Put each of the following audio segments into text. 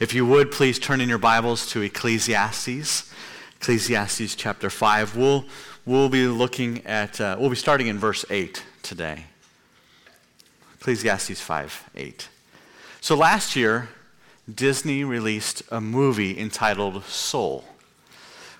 If you would, please turn in your Bibles to Ecclesiastes, Ecclesiastes chapter 5. We'll, we'll be looking at, uh, we'll be starting in verse 8 today. Ecclesiastes 5 8. So last year, Disney released a movie entitled Soul,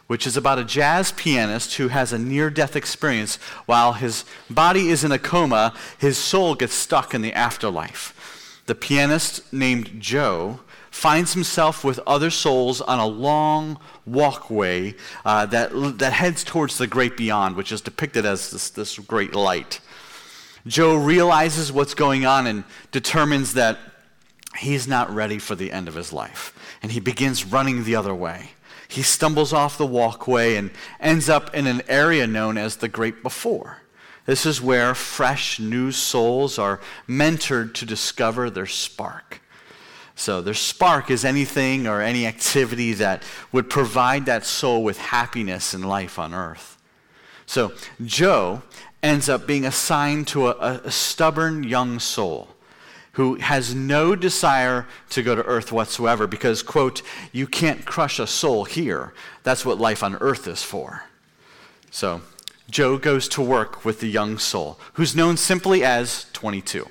which is about a jazz pianist who has a near death experience. While his body is in a coma, his soul gets stuck in the afterlife. The pianist, named Joe, finds himself with other souls on a long walkway uh, that, that heads towards the great beyond, which is depicted as this, this great light. Joe realizes what's going on and determines that he's not ready for the end of his life. And he begins running the other way. He stumbles off the walkway and ends up in an area known as the Great Before. This is where fresh, new souls are mentored to discover their spark. So, their spark is anything or any activity that would provide that soul with happiness and life on earth. So, Joe ends up being assigned to a, a stubborn young soul who has no desire to go to earth whatsoever because, quote, you can't crush a soul here. That's what life on earth is for. So, Joe goes to work with the young soul, who's known simply as 22.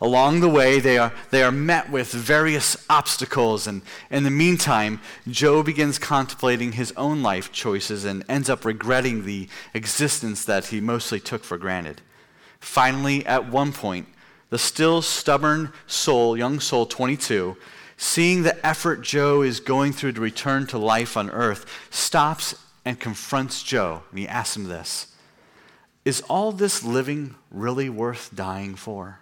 Along the way, they are, they are met with various obstacles, and in the meantime, Joe begins contemplating his own life choices and ends up regretting the existence that he mostly took for granted. Finally, at one point, the still stubborn soul, young soul 22, seeing the effort Joe is going through to return to life on earth, stops and confronts Joe. And he asks him this Is all this living really worth dying for?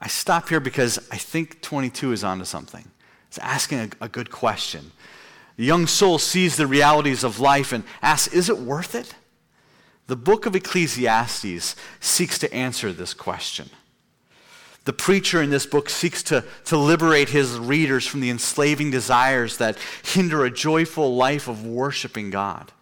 I stop here because I think 22 is onto something. It's asking a, a good question. The young soul sees the realities of life and asks, Is it worth it? The book of Ecclesiastes seeks to answer this question. The preacher in this book seeks to, to liberate his readers from the enslaving desires that hinder a joyful life of worshiping God.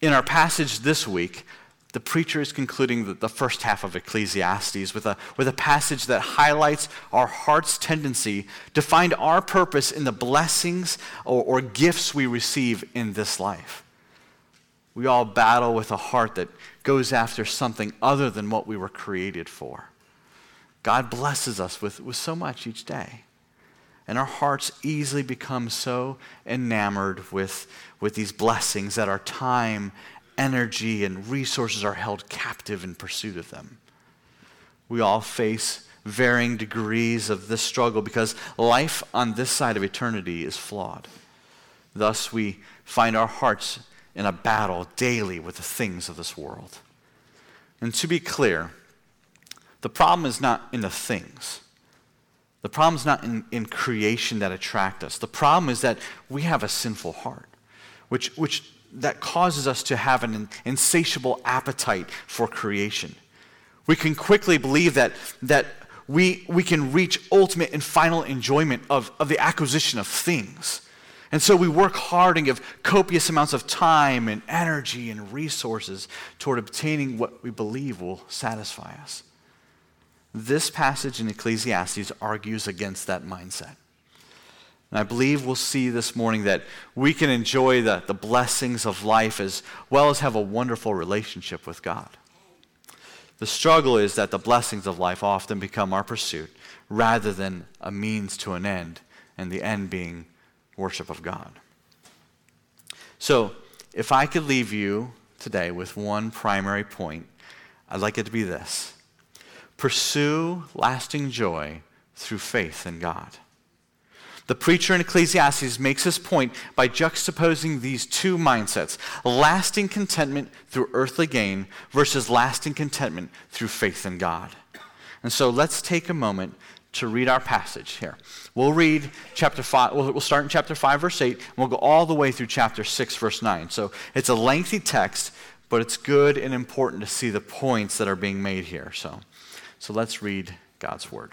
In our passage this week, the preacher is concluding the, the first half of Ecclesiastes with a, with a passage that highlights our heart's tendency to find our purpose in the blessings or, or gifts we receive in this life. We all battle with a heart that goes after something other than what we were created for. God blesses us with, with so much each day. And our hearts easily become so enamored with, with these blessings that our time, energy, and resources are held captive in pursuit of them. We all face varying degrees of this struggle because life on this side of eternity is flawed. Thus, we find our hearts in a battle daily with the things of this world. And to be clear, the problem is not in the things. The problem is not in, in creation that attract us. The problem is that we have a sinful heart, which, which that causes us to have an insatiable appetite for creation. We can quickly believe that, that we, we can reach ultimate and final enjoyment of, of the acquisition of things. And so we work hard and give copious amounts of time and energy and resources toward obtaining what we believe will satisfy us. This passage in Ecclesiastes argues against that mindset. And I believe we'll see this morning that we can enjoy the, the blessings of life as well as have a wonderful relationship with God. The struggle is that the blessings of life often become our pursuit rather than a means to an end, and the end being worship of God. So, if I could leave you today with one primary point, I'd like it to be this pursue lasting joy through faith in God. The preacher in Ecclesiastes makes his point by juxtaposing these two mindsets lasting contentment through earthly gain versus lasting contentment through faith in God. And so let's take a moment to read our passage here. We'll read chapter 5, we'll, start in chapter 5, verse 8, and we'll go all the way through chapter 6, verse 9. So it's a lengthy text, but it's good and important to see the points that are being made here. So, so let's read God's word.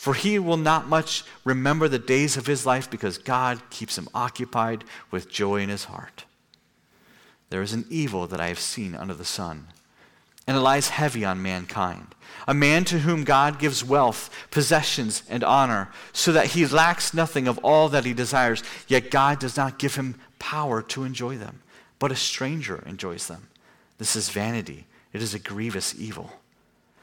For he will not much remember the days of his life because God keeps him occupied with joy in his heart. There is an evil that I have seen under the sun, and it lies heavy on mankind. A man to whom God gives wealth, possessions, and honor, so that he lacks nothing of all that he desires, yet God does not give him power to enjoy them, but a stranger enjoys them. This is vanity, it is a grievous evil.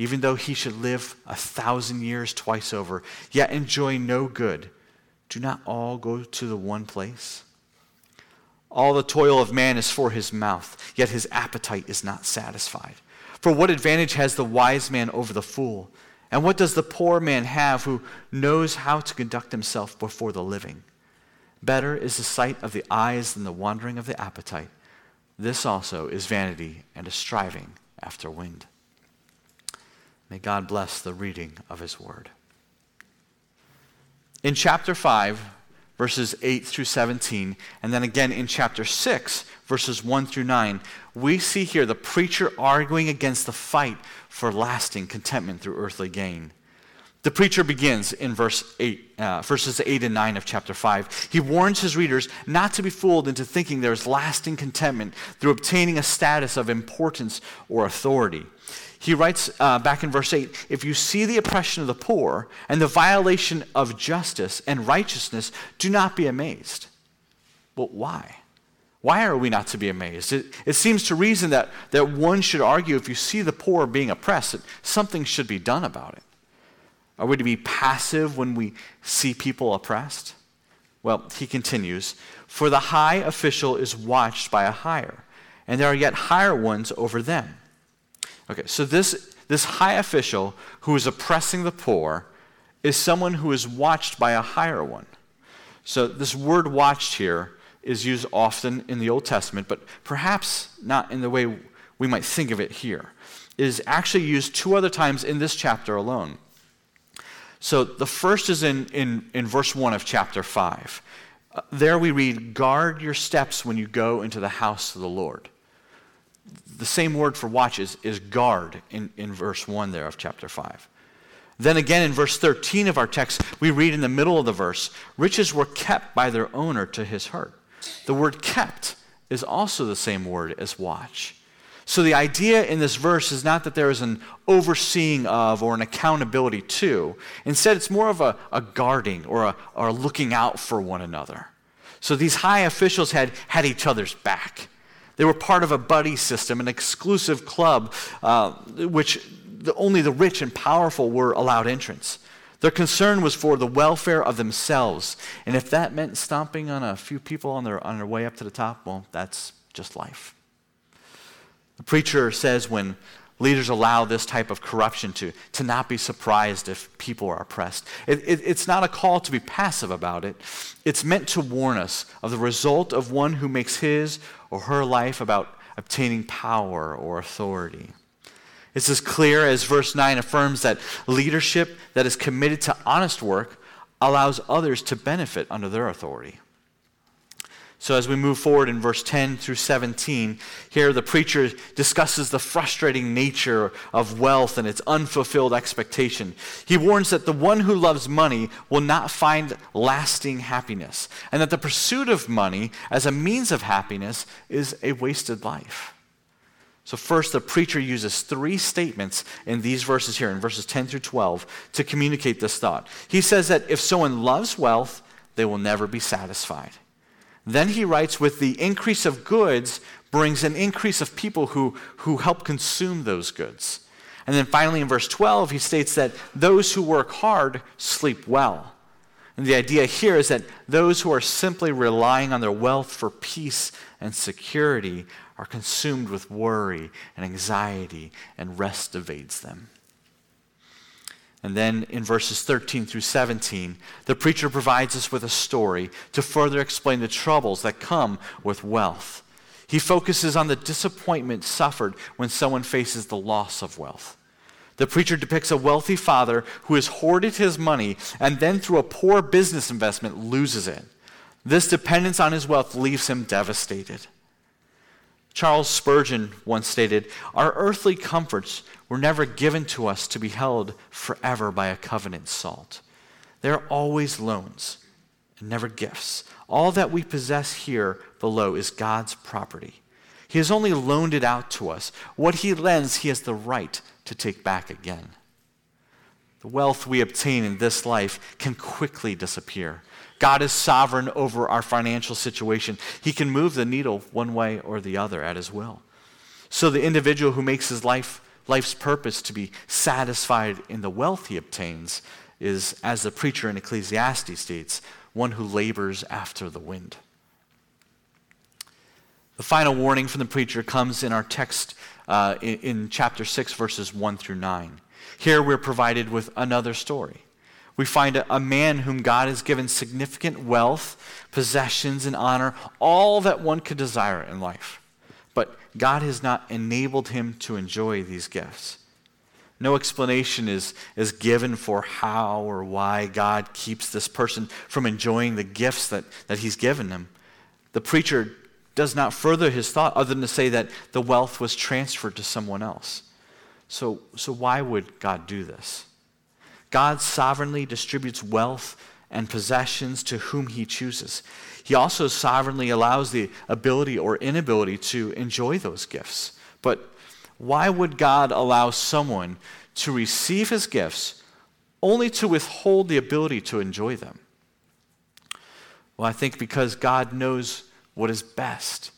even though he should live a thousand years twice over, yet enjoy no good, do not all go to the one place? All the toil of man is for his mouth, yet his appetite is not satisfied. For what advantage has the wise man over the fool? And what does the poor man have who knows how to conduct himself before the living? Better is the sight of the eyes than the wandering of the appetite. This also is vanity and a striving after wind. May God bless the reading of his word. In chapter 5, verses 8 through 17, and then again in chapter 6, verses 1 through 9, we see here the preacher arguing against the fight for lasting contentment through earthly gain. The preacher begins in verse 8, uh, verses 8 and 9 of chapter 5. He warns his readers not to be fooled into thinking there's lasting contentment through obtaining a status of importance or authority. He writes uh, back in verse 8 If you see the oppression of the poor and the violation of justice and righteousness, do not be amazed. Well, why? Why are we not to be amazed? It, it seems to reason that, that one should argue if you see the poor being oppressed, that something should be done about it. Are we to be passive when we see people oppressed? Well, he continues For the high official is watched by a higher, and there are yet higher ones over them. Okay, so this, this high official who is oppressing the poor is someone who is watched by a higher one. So this word watched here is used often in the Old Testament, but perhaps not in the way we might think of it here. It is actually used two other times in this chapter alone. So the first is in, in, in verse 1 of chapter 5. Uh, there we read, Guard your steps when you go into the house of the Lord the same word for watch is, is guard in, in verse 1 there of chapter 5. Then again in verse 13 of our text, we read in the middle of the verse, riches were kept by their owner to his hurt. The word kept is also the same word as watch. So the idea in this verse is not that there is an overseeing of or an accountability to. Instead, it's more of a, a guarding or a, or a looking out for one another. So these high officials had, had each other's back. They were part of a buddy system, an exclusive club, uh, which the, only the rich and powerful were allowed entrance. Their concern was for the welfare of themselves. And if that meant stomping on a few people on their, on their way up to the top, well, that's just life. The preacher says when leaders allow this type of corruption to, to not be surprised if people are oppressed. It, it, it's not a call to be passive about it. It's meant to warn us of the result of one who makes his or her life about obtaining power or authority. It's as clear as verse 9 affirms that leadership that is committed to honest work allows others to benefit under their authority. So, as we move forward in verse 10 through 17, here the preacher discusses the frustrating nature of wealth and its unfulfilled expectation. He warns that the one who loves money will not find lasting happiness, and that the pursuit of money as a means of happiness is a wasted life. So, first, the preacher uses three statements in these verses here, in verses 10 through 12, to communicate this thought. He says that if someone loves wealth, they will never be satisfied. Then he writes, with the increase of goods brings an increase of people who, who help consume those goods. And then finally in verse 12, he states that those who work hard sleep well. And the idea here is that those who are simply relying on their wealth for peace and security are consumed with worry and anxiety, and rest evades them. And then in verses 13 through 17, the preacher provides us with a story to further explain the troubles that come with wealth. He focuses on the disappointment suffered when someone faces the loss of wealth. The preacher depicts a wealthy father who has hoarded his money and then, through a poor business investment, loses it. This dependence on his wealth leaves him devastated. Charles Spurgeon once stated Our earthly comforts were never given to us to be held forever by a covenant salt. They are always loans and never gifts. All that we possess here below is God's property. He has only loaned it out to us. What He lends, He has the right to take back again. The wealth we obtain in this life can quickly disappear. God is sovereign over our financial situation. He can move the needle one way or the other at his will. So the individual who makes his life life's purpose to be satisfied in the wealth he obtains is, as the preacher in Ecclesiastes states, one who labors after the wind. The final warning from the preacher comes in our text uh, in, in chapter 6, verses 1 through 9. Here we're provided with another story we find a, a, man whom God has given significant wealth, possessions, and honor, all that one could desire in life. God has not enabled him to enjoy these gifts. No explanation is, is given for how or why God keeps this person from enjoying the gifts that, that he's given them. The preacher does not further his thought other than to say that the wealth was transferred to someone else. So, so why would God do this? God sovereignly distributes wealth and possessions to whom he chooses. He also sovereignly allows the ability or inability to enjoy those gifts. But why would God allow someone to receive his gifts only to withhold the ability to enjoy them? Well, I think because God knows what is best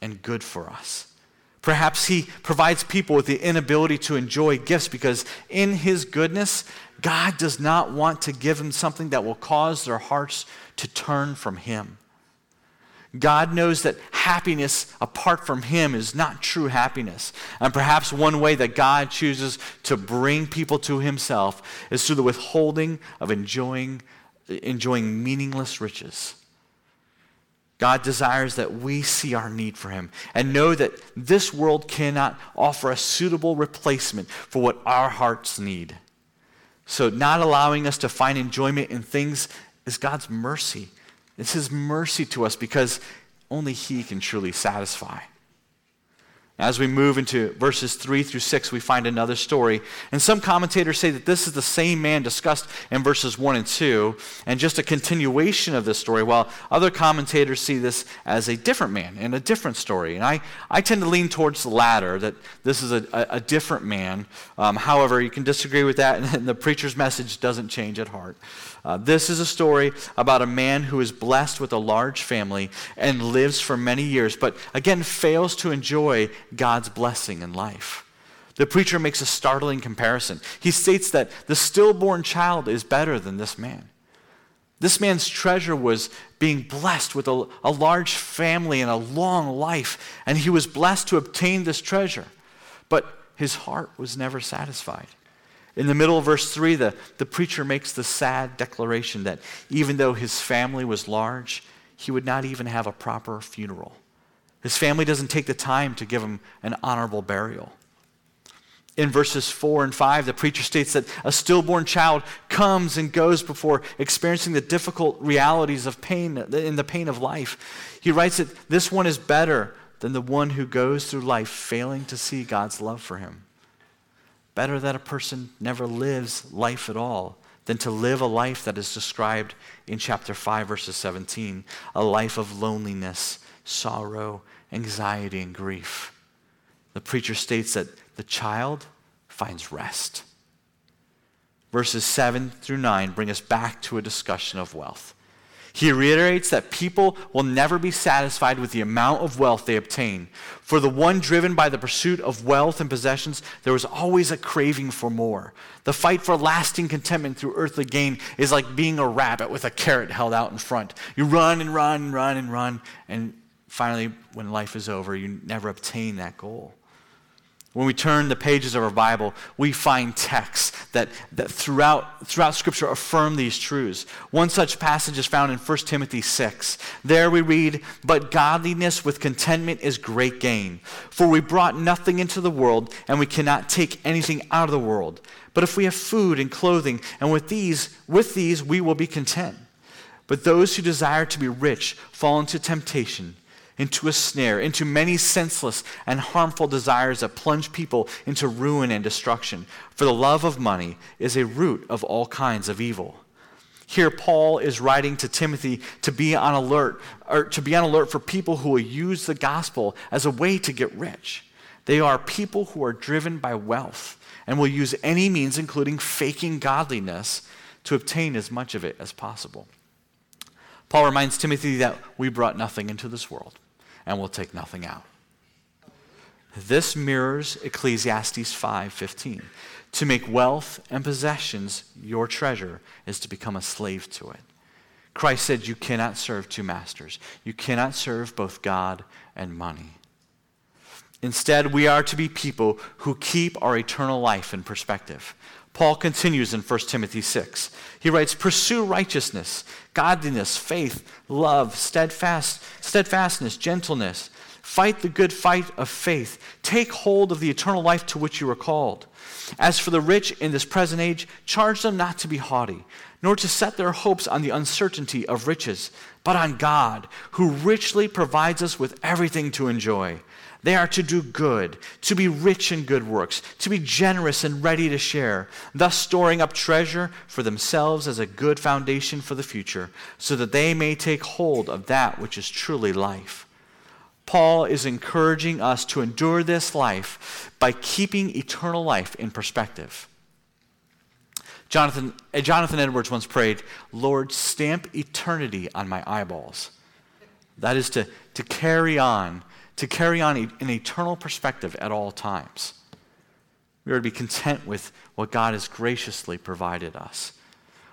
and good for us. Perhaps he provides people with the inability to enjoy gifts because in his goodness, God does not want to give them something that will cause their hearts to turn from him. God knows that happiness apart from Him is not true happiness. And perhaps one way that God chooses to bring people to Himself is through the withholding of enjoying, enjoying meaningless riches. God desires that we see our need for Him and know that this world cannot offer a suitable replacement for what our hearts need. So, not allowing us to find enjoyment in things is God's mercy. It's His mercy to us because only He can truly satisfy. As we move into verses 3 through 6, we find another story. And some commentators say that this is the same man discussed in verses 1 and 2, and just a continuation of this story, while other commentators see this as a different man and a different story. And I, I tend to lean towards the latter, that this is a, a, a different man. Um, however, you can disagree with that, and the preacher's message doesn't change at heart. Uh, this is a story about a man who is blessed with a large family and lives for many years, but again fails to enjoy God's blessing in life. The preacher makes a startling comparison. He states that the stillborn child is better than this man. This man's treasure was being blessed with a, a, large family and a long life, and he was blessed to obtain this treasure. But his heart was never satisfied. In the middle of verse 3, the, the preacher makes the sad declaration that even though his family was large, he would not even have a proper funeral. His family doesn't take the time to give him an honorable burial in verses 4 and 5, the preacher states that a stillborn child comes and goes before experiencing the difficult realities of pain in the pain of life. He writes that this one is better than the one who goes through life failing to see God's love for him. Better that a person never lives life at all than to live a life that is described in chapter 5, verses 17 a life of loneliness, sorrow, anxiety, and grief. The preacher states that the child finds rest. Verses 7 through 9 bring us back to a discussion of wealth. He reiterates that people will never be satisfied with the amount of wealth they obtain. For the one driven by the pursuit of wealth and possessions, there is always a craving for more. The fight for lasting contentment through earthly gain is like being a rabbit with a carrot held out in front. You run and run and run and run, and finally, when life is over, you never obtain that goal. When we turn the pages of our Bible, we find texts that, that throughout, throughout Scripture affirm these truths. One such passage is found in 1 Timothy 6. There we read, But godliness with contentment is great gain. For we brought nothing into the world, and we cannot take anything out of the world. But if we have food and clothing, and with these, with these we will be content. But those who desire to be rich fall into temptation into a snare, into many senseless and harmful desires that plunge people into ruin and destruction. For the love of money is a root of all kinds of evil. Here, Paul is writing to Timothy to be on alert, or to be on alert for people who will use the gospel as a way to get rich. They are people who are driven by wealth and will use any means, including faking godliness, to obtain as much of it as possible. Paul reminds Timothy that we brought nothing into this world and will take nothing out. This mirrors Ecclesiastes 5:15. To make wealth and possessions your treasure is to become a slave to it. Christ said you cannot serve two masters. You cannot serve both God and money. Instead, we are to be people who keep our eternal life in perspective. Paul continues in 1 Timothy 6. He writes, Pursue righteousness, godliness, faith, love, steadfast, steadfastness, gentleness. Fight the good fight of faith. Take hold of the eternal life to which you are called. As for the rich in this present age, charge them not to be haughty, nor to set their hopes on the uncertainty of riches, but on God, who richly provides us with everything to enjoy. They are to do good, to be rich in good works, to be generous and ready to share, thus storing up treasure for themselves as a good foundation for the future, so that they may take hold of that which is truly life. Paul is encouraging us to endure this life by keeping eternal life in perspective. Jonathan, uh, Jonathan Edwards once prayed, Lord, stamp eternity on my eyeballs. That is to, to carry on to carry on an eternal perspective at all times. We are to be content with what God has graciously provided us.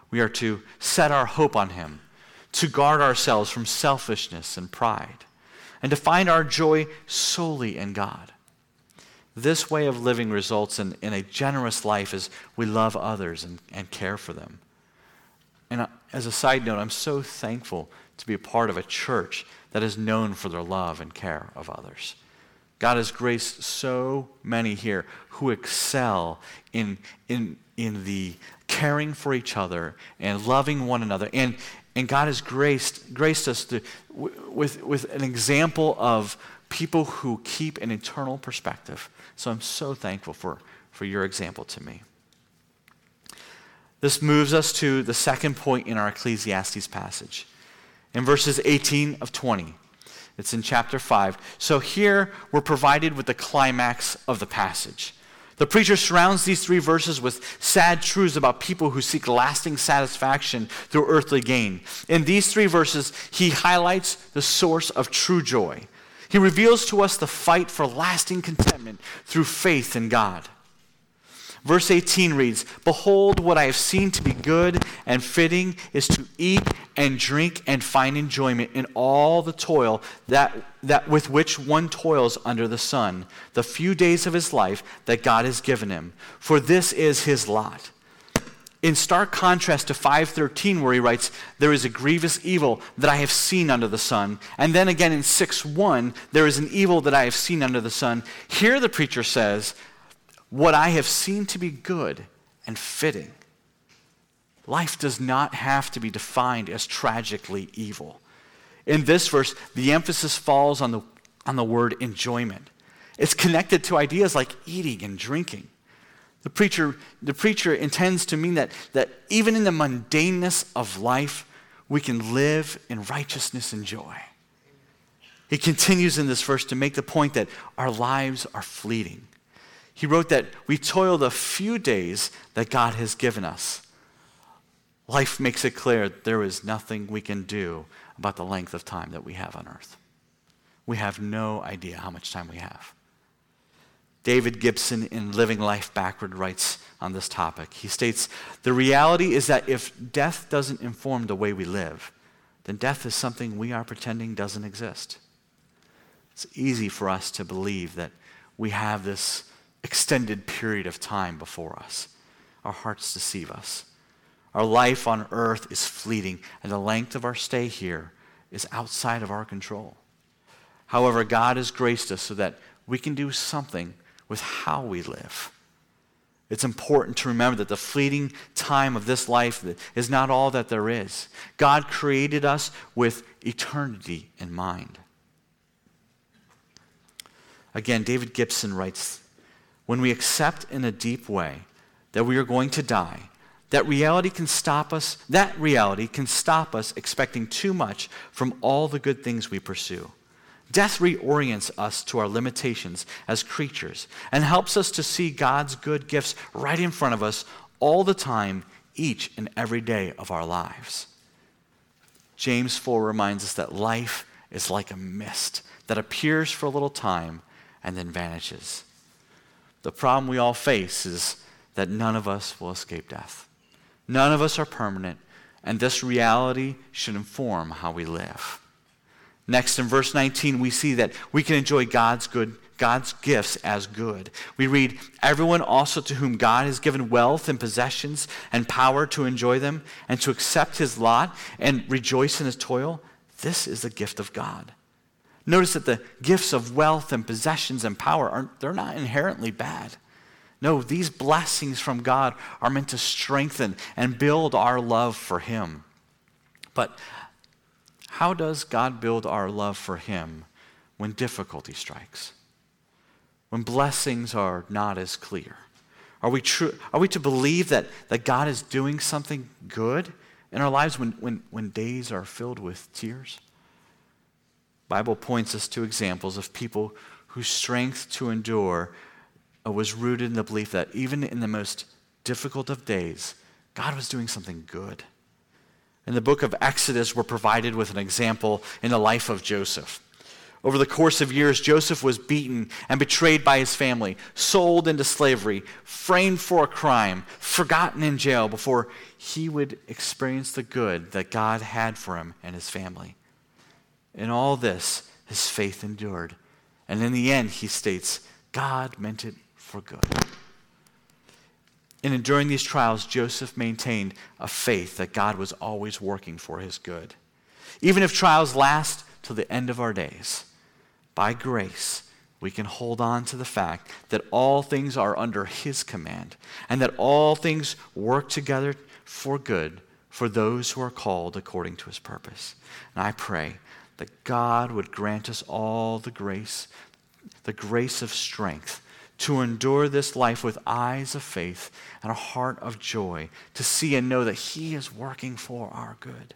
We are to set our hope on Him, to guard ourselves from selfishness and pride, and to find our joy solely in God. This way of living results in, in a generous life as we love others and, and care for them. And uh, as a side note, I'm so thankful to be a part of a church that is known for their love and care of others. God has graced so many here who excel in, in, in the caring for each other and loving one another. And, and God has graced, graced us to, with, with an example of people who keep an eternal perspective. So I'm so thankful for, for your example to me. This moves us to the second point in our Ecclesiastes passage in verses 18 of 20. It's in chapter 5. So here we're provided with the climax of the passage. The preacher surrounds these three verses with sad truths about people who seek lasting satisfaction through earthly gain. In these three verses, he highlights the source of true joy. He reveals to us the fight for lasting contentment through faith in God. Verse 18 reads Behold, what I have seen to be good and fitting is to eat and drink and find enjoyment in all the toil that, that with which one toils under the sun, the few days of his life that God has given him. For this is his lot. In stark contrast to 513 where he writes there is a grievous evil that i have seen under the sun. And then again in 6.1 there is an evil that i have seen under the sun. Here the preacher says what i have seen to be good and fitting life does not have to be defined as tragically evil in this verse the emphasis falls on the, on the word enjoyment it's connected to ideas like eating and drinking the preacher, the preacher intends to mean that, that even in the mundaneness of life, we can live in righteousness and joy. He continues in this verse to make the point that our lives are fleeting. He wrote that we toil the few days that God has given us. Life makes it clear there is nothing we can do about the length of time that we have on earth. We have no idea how much time we have. David Gibson in Living Life Backward writes on this topic. He states The reality is that if death doesn't inform the way we live, then death is something we are pretending doesn't exist. It's easy for us to believe that we have this extended period of time before us. Our hearts deceive us. Our life on earth is fleeting, and the length of our stay here is outside of our control. However, God has graced us so that we can do something with how we live. It's important to remember that the fleeting time of this life is not all that there is. God created us with eternity in mind. Again, David Gibson writes When we accept in a deep way that we are going to die, that reality can stop us, that reality can stop us expecting too much from all the good things we pursue. Death reorients us to our limitations as creatures and helps us to see God's good gifts right in front of us all the time, each and every day of our lives. James 4 reminds us that life is like a mist that appears for a little time and then vanishes. The problem we all face is that none of us will escape death. None of us are permanent, and this reality should inform how we live. Next, in verse 19, we see that we can enjoy God's good, God's gifts as good. We read, Everyone also to whom God has given wealth and possessions and power to enjoy them and to accept his lot and rejoice in his toil, this is the gift of God. Notice that the gifts of wealth and possessions and power are they're not inherently bad. No, these blessings from God are meant to strengthen and build our love for him. But how does God build our love for Him when difficulty strikes? When blessings are not as clear? Are we, true, are we to believe that, that God is doing something good in our lives when, when, when days are filled with tears? Bible points us to examples of people whose strength to endure uh, was rooted in the belief that even in the most difficult of days, God was doing something good in the book of Exodus, we're provided with an example in the life of Joseph. Over the course of years, Joseph was beaten and betrayed by his family, sold into slavery, framed for a crime, forgotten in jail before he would experience the good that God had for him and his family. In all this, his faith endured. And in the end, he states, God meant it for good. And enduring these trials, Joseph maintained a faith that God was always working for his good. Even if trials last till the end of our days, by grace, we can hold on to the fact that all things are under his command and that all things work together for good for those who are called according to his purpose. And I pray that God would grant us all the grace, the grace of strength to endure this life with eyes of faith and a heart of joy, to see and know that He is working for our good.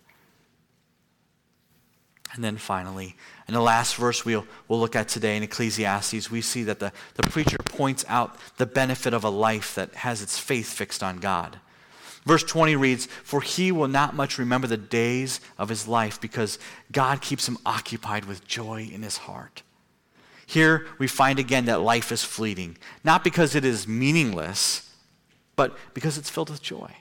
And then finally, in the last verse we'll, we'll look at today in Ecclesiastes, we see that the, the preacher points out the benefit of a life that has its faith fixed on God. Verse 20 reads, For he will not much remember the days of his life because God keeps him occupied with joy in his heart. Here we find again that life is fleeting, not because it is meaningless, but because it's filled with joy.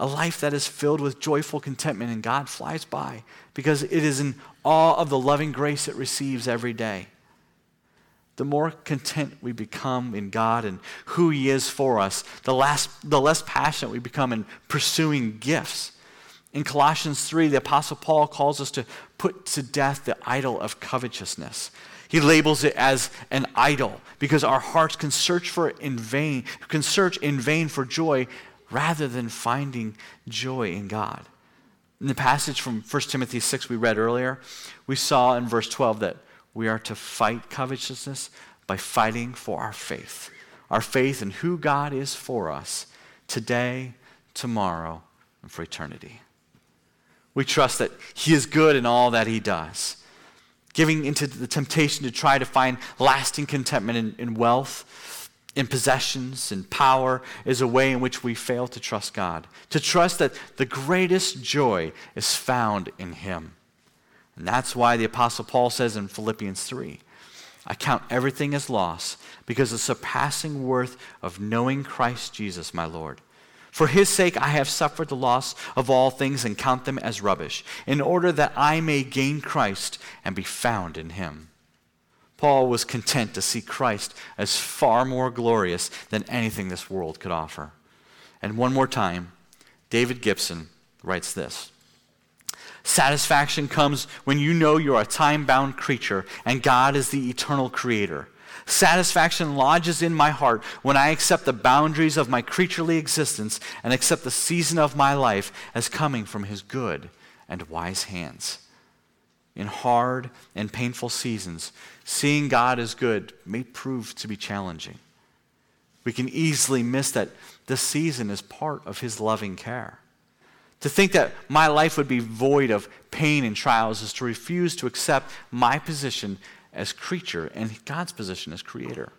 A life that is filled with joyful contentment and God flies by because it is in awe of the loving grace it receives every day. The more content we become in God and who He is for us, the less, the less passionate we become in pursuing gifts. In Colossians 3, the Apostle Paul calls us to put to death the idol of covetousness. He labels it as an idol because our hearts can search for it in vain, can search in vain for joy rather than finding joy in God. In the passage from 1 Timothy 6 we read earlier, we saw in verse 12 that we are to fight covetousness by fighting for our faith. Our faith in who God is for us today, tomorrow, and for eternity. We trust that He is good in all that He does giving into the temptation to try to find lasting contentment in, in wealth, in possessions, in power, is a way in which we fail to trust God. To trust that the greatest joy is found in Him. And that's why the Apostle Paul says in Philippians 3 I count everything as loss because of the surpassing worth of knowing Christ Jesus, my Lord for his sake, I have suffered the loss of all things and count them as rubbish, in order that I may gain Christ and be found in him. Paul was content to see Christ as far more glorious than anything this world could offer. And one more time, David Gibson writes this Satisfaction comes when you know you're a time bound creature and God is the eternal creator. Satisfaction lodges in my heart when I accept the boundaries of my creaturely existence and accept the season of my life as coming from His good and wise hands. In hard and painful seasons, seeing God as good may prove to be challenging. We can easily miss that this season is part of His loving care. To think that my life would be void of pain and trials is to refuse to accept my position as creature and God's position as creator.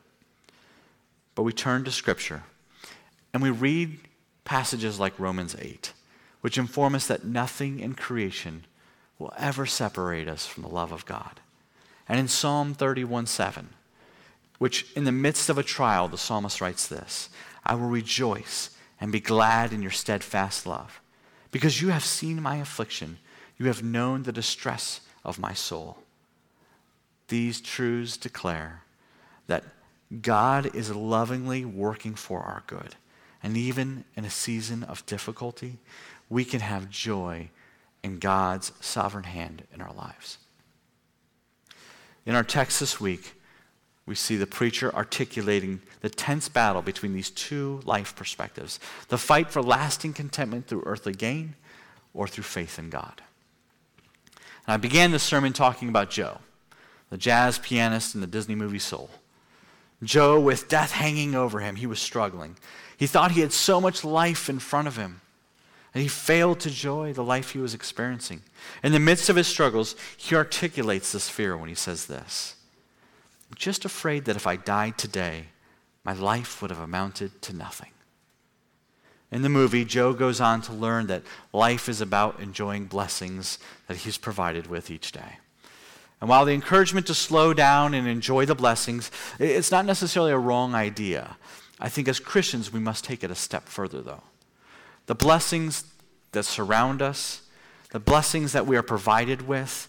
But we turn to Scripture and we read passages like Romans 8, which inform us that nothing in creation will ever separate us from the love of God. And in Psalm 31 7, which in the midst of a trial, the psalmist writes this I will rejoice and be glad in your steadfast love, because you have seen my affliction, you have known the distress of my soul. These truths declare that God is lovingly working for our good. And even in a season of difficulty, we can have joy in God's sovereign hand in our lives. In our text this week, we see the preacher articulating the tense battle between these two life perspectives the fight for lasting contentment through earthly gain or through faith in God. And I began this sermon talking about Joe the jazz pianist in the Disney movie Soul. Joe, with death hanging over him, he was struggling. He thought he had so much life in front of him, and he failed to joy the life he was experiencing. In the midst of his struggles, he articulates this fear when he says this just afraid that if I died today, my life would have amounted to nothing. In the movie, Joe goes on to learn that life is about enjoying blessings that he's provided with each day. And while the encouragement to slow down and enjoy the blessings, it's not necessarily a wrong idea. I think as Christians, we must take it a step further, though. The blessings that surround us, the blessings that we are provided with,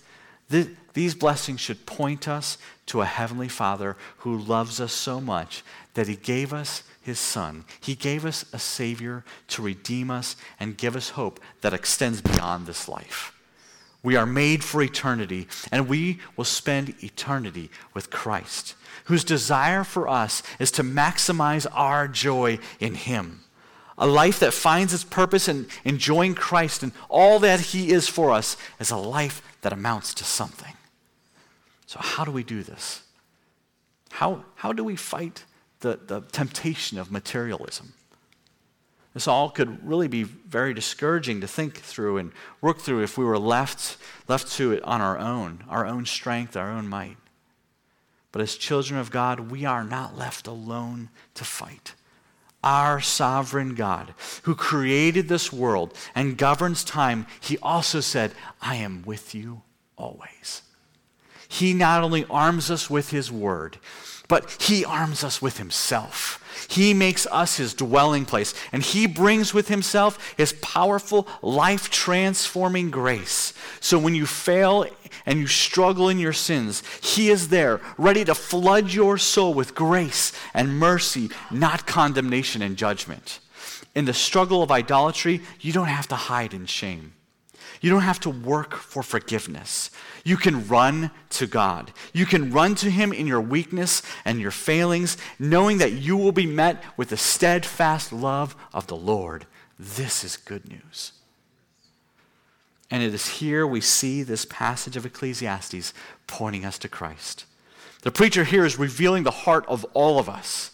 th- these blessings should point us to a Heavenly Father who loves us so much that He gave us His Son. He gave us a Savior to redeem us and give us hope that extends beyond this life. We are made for eternity, and we will spend eternity with Christ, whose desire for us is to maximize our joy in Him. A life that finds its purpose in enjoying Christ and all that He is for us is a life that amounts to something. So, how do we do this? How, how do we fight the, the temptation of materialism? This all could really be very discouraging to think through and work through if we were left, left to it on our own, our own strength, our own might. But as children of God, we are not left alone to fight. Our sovereign God, who created this world and governs time, he also said, I am with you always. He not only arms us with his word, but He arms us with Himself. He makes us His dwelling place, and He brings with Himself His powerful, life transforming grace. So when you fail and you struggle in your sins, He is there, ready to flood your soul with grace and mercy, not condemnation and judgment. In the struggle of idolatry, you don't have to hide in shame. You don't have to work for forgiveness. You can run to God. You can run to Him in your weakness and your failings, knowing that you will be met with the steadfast love of the Lord. This is good news. And it is here we see this passage of Ecclesiastes pointing us to Christ. The preacher here is revealing the heart of all of us.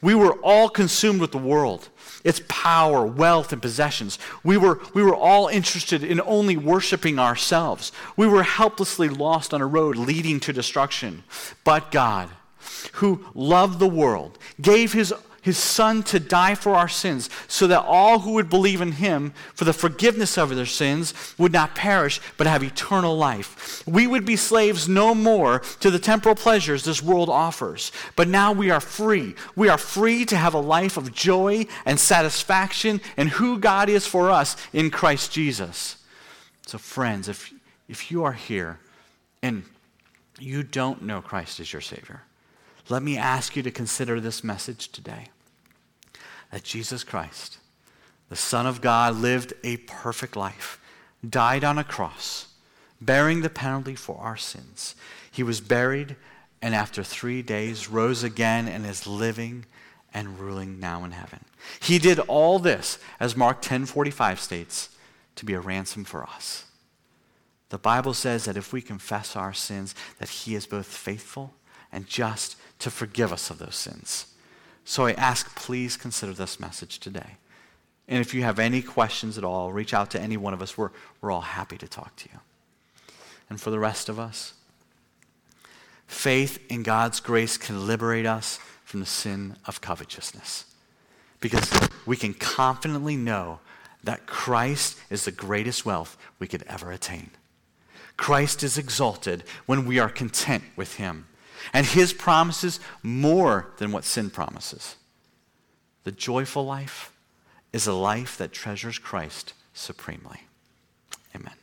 We were all consumed with the world its power, wealth, and possessions. We were, we were all interested in only worshiping ourselves. We were helplessly lost on a road leading to destruction. But God, who loved the world, gave his his son to die for our sins, so that all who would believe in him for the forgiveness of their sins would not perish, but have eternal life. We would be slaves no more to the temporal pleasures this world offers, but now we are free. We are free to have a life of joy and satisfaction in who God is for us in Christ Jesus. So, friends, if, if you are here and you don't know Christ as your Savior, let me ask you to consider this message today that Jesus Christ, the Son of God, lived a perfect life, died on a cross, bearing the penalty for our sins. He was buried, and after three days rose again and is living and ruling now in heaven. He did all this, as Mark 10:45 states, to be a ransom for us. The Bible says that if we confess our sins, that he is both faithful and just to forgive us of those sins so I ask, please consider this message today. And if you have any questions at all, reach out to any one of us. We're, we're all happy to talk to you. And for the rest of us, faith in God's grace can liberate us from the sin of covetousness. Because we can confidently know that Christ is the greatest wealth we could ever attain. Christ is exalted when we are content with him and his promises more than what sin promises. The joyful life is a life that treasures Christ supremely. Amen.